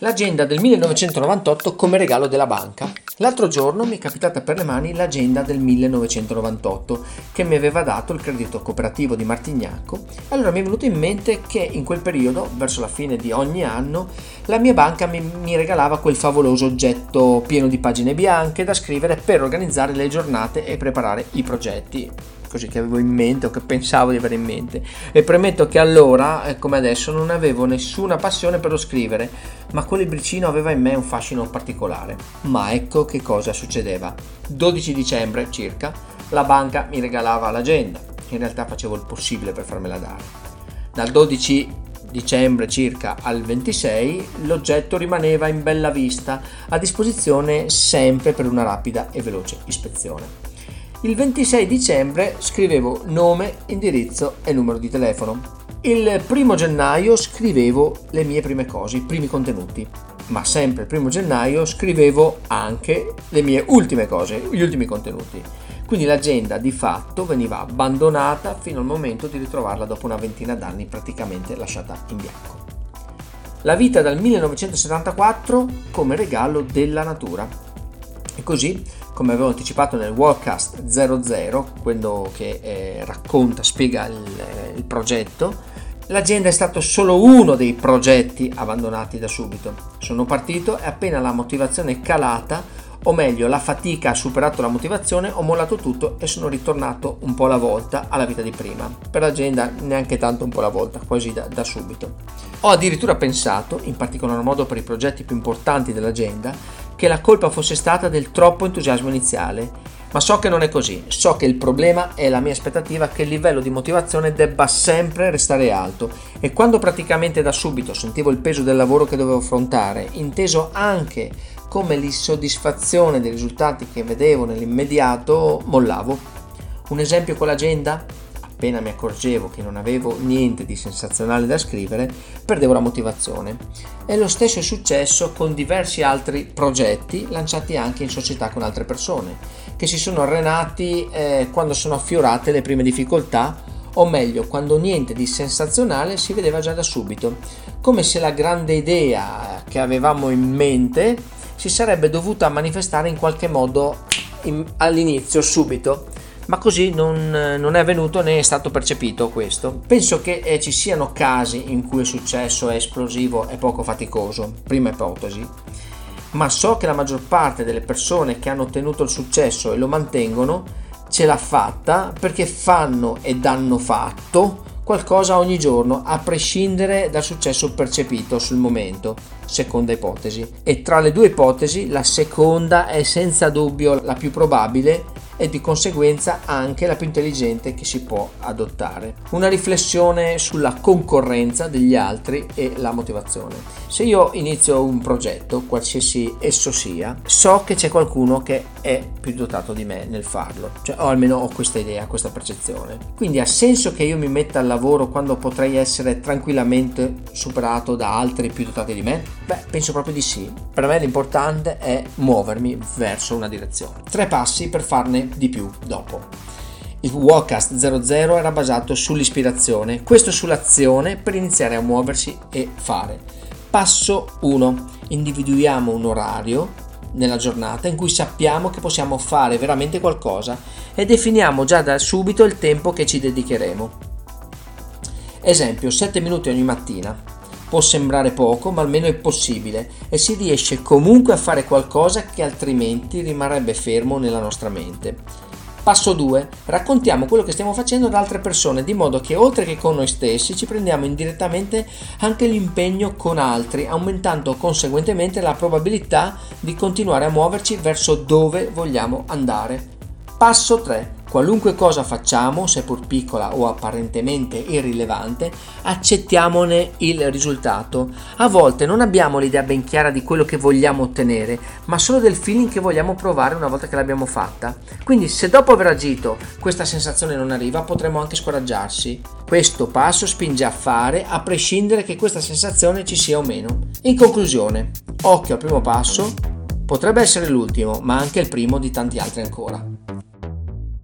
L'agenda del 1998 come regalo della banca. L'altro giorno mi è capitata per le mani l'agenda del 1998 che mi aveva dato il credito cooperativo di Martignacco. Allora mi è venuto in mente che in quel periodo, verso la fine di ogni anno, la mia banca mi, mi regalava quel favoloso oggetto pieno di pagine bianche da scrivere per organizzare le giornate e preparare i progetti così che avevo in mente o che pensavo di avere in mente. E premetto che allora eh, come adesso non avevo nessuna passione per lo scrivere ma quel libricino aveva in me un fascino particolare. Ma ecco che cosa succedeva. 12 dicembre circa la banca mi regalava l'agenda. In realtà facevo il possibile per farmela dare. Dal 12 dicembre circa al 26 l'oggetto rimaneva in bella vista a disposizione sempre per una rapida e veloce ispezione il 26 dicembre scrivevo nome, indirizzo e numero di telefono. Il primo gennaio scrivevo le mie prime cose, i primi contenuti, ma sempre il primo gennaio scrivevo anche le mie ultime cose, gli ultimi contenuti. Quindi l'agenda di fatto veniva abbandonata fino al momento di ritrovarla dopo una ventina d'anni praticamente lasciata in bianco. La vita dal 1974 come regalo della natura. E così come avevo anticipato nel Warcast 00, quello che eh, racconta, spiega il, il progetto, L'azienda è stato solo uno dei progetti abbandonati da subito. Sono partito e appena la motivazione è calata, o meglio la fatica ha superato la motivazione, ho mollato tutto e sono ritornato un po' alla volta alla vita di prima. Per l'azienda neanche tanto un po' alla volta, quasi da, da subito. Ho addirittura pensato, in particolar modo per i progetti più importanti dell'azienda, che la colpa fosse stata del troppo entusiasmo iniziale, ma so che non è così, so che il problema è la mia aspettativa che il livello di motivazione debba sempre restare alto e quando praticamente da subito sentivo il peso del lavoro che dovevo affrontare, inteso anche come l'insoddisfazione dei risultati che vedevo nell'immediato, mollavo. Un esempio con l'agenda? Appena mi accorgevo che non avevo niente di sensazionale da scrivere, perdevo la motivazione. E lo stesso è successo con diversi altri progetti lanciati anche in società con altre persone, che si sono arenati eh, quando sono affiorate le prime difficoltà o meglio quando niente di sensazionale si vedeva già da subito, come se la grande idea che avevamo in mente si sarebbe dovuta manifestare in qualche modo in, all'inizio, subito, ma così non, non, è avvenuto né è stato percepito questo. Penso che eh, ci siano casi in cui il successo è esplosivo e poco faticoso, prima ipotesi, ma so che la maggior parte delle persone che hanno ottenuto il successo e lo mantengono ce l'ha fatta perché fanno ed hanno fatto qualcosa ogni giorno a prescindere dal successo percepito sul momento, seconda ipotesi. E tra le due ipotesi la seconda è senza dubbio la più probabile e di conseguenza anche la più intelligente che si può adottare. Una riflessione sulla concorrenza degli altri e la motivazione. Se io inizio un progetto, qualsiasi esso sia, so che c'è qualcuno che è più dotato di me nel farlo, cioè, o almeno ho questa idea, questa percezione. Quindi ha senso che io mi metta al lavoro quando potrei essere tranquillamente superato da altri più dotati di me? Beh, penso proprio di sì. Per me l'importante è muovermi verso una direzione. Tre passi per farne di più dopo. Il Walkcast 00 era basato sull'ispirazione, questo sull'azione per iniziare a muoversi e fare. Passo 1. Individuiamo un orario nella giornata in cui sappiamo che possiamo fare veramente qualcosa e definiamo già da subito il tempo che ci dedicheremo. Esempio, 7 minuti ogni mattina. Può sembrare poco, ma almeno è possibile e si riesce comunque a fare qualcosa che altrimenti rimarrebbe fermo nella nostra mente. Passo 2. Raccontiamo quello che stiamo facendo ad altre persone, di modo che oltre che con noi stessi ci prendiamo indirettamente anche l'impegno con altri, aumentando conseguentemente la probabilità di continuare a muoverci verso dove vogliamo andare. Passo 3. Qualunque cosa facciamo, seppur piccola o apparentemente irrilevante, accettiamone il risultato. A volte non abbiamo l'idea ben chiara di quello che vogliamo ottenere, ma solo del feeling che vogliamo provare una volta che l'abbiamo fatta. Quindi se dopo aver agito questa sensazione non arriva, potremmo anche scoraggiarsi. Questo passo spinge a fare a prescindere che questa sensazione ci sia o meno. In conclusione, occhio al primo passo, potrebbe essere l'ultimo, ma anche il primo di tanti altri ancora.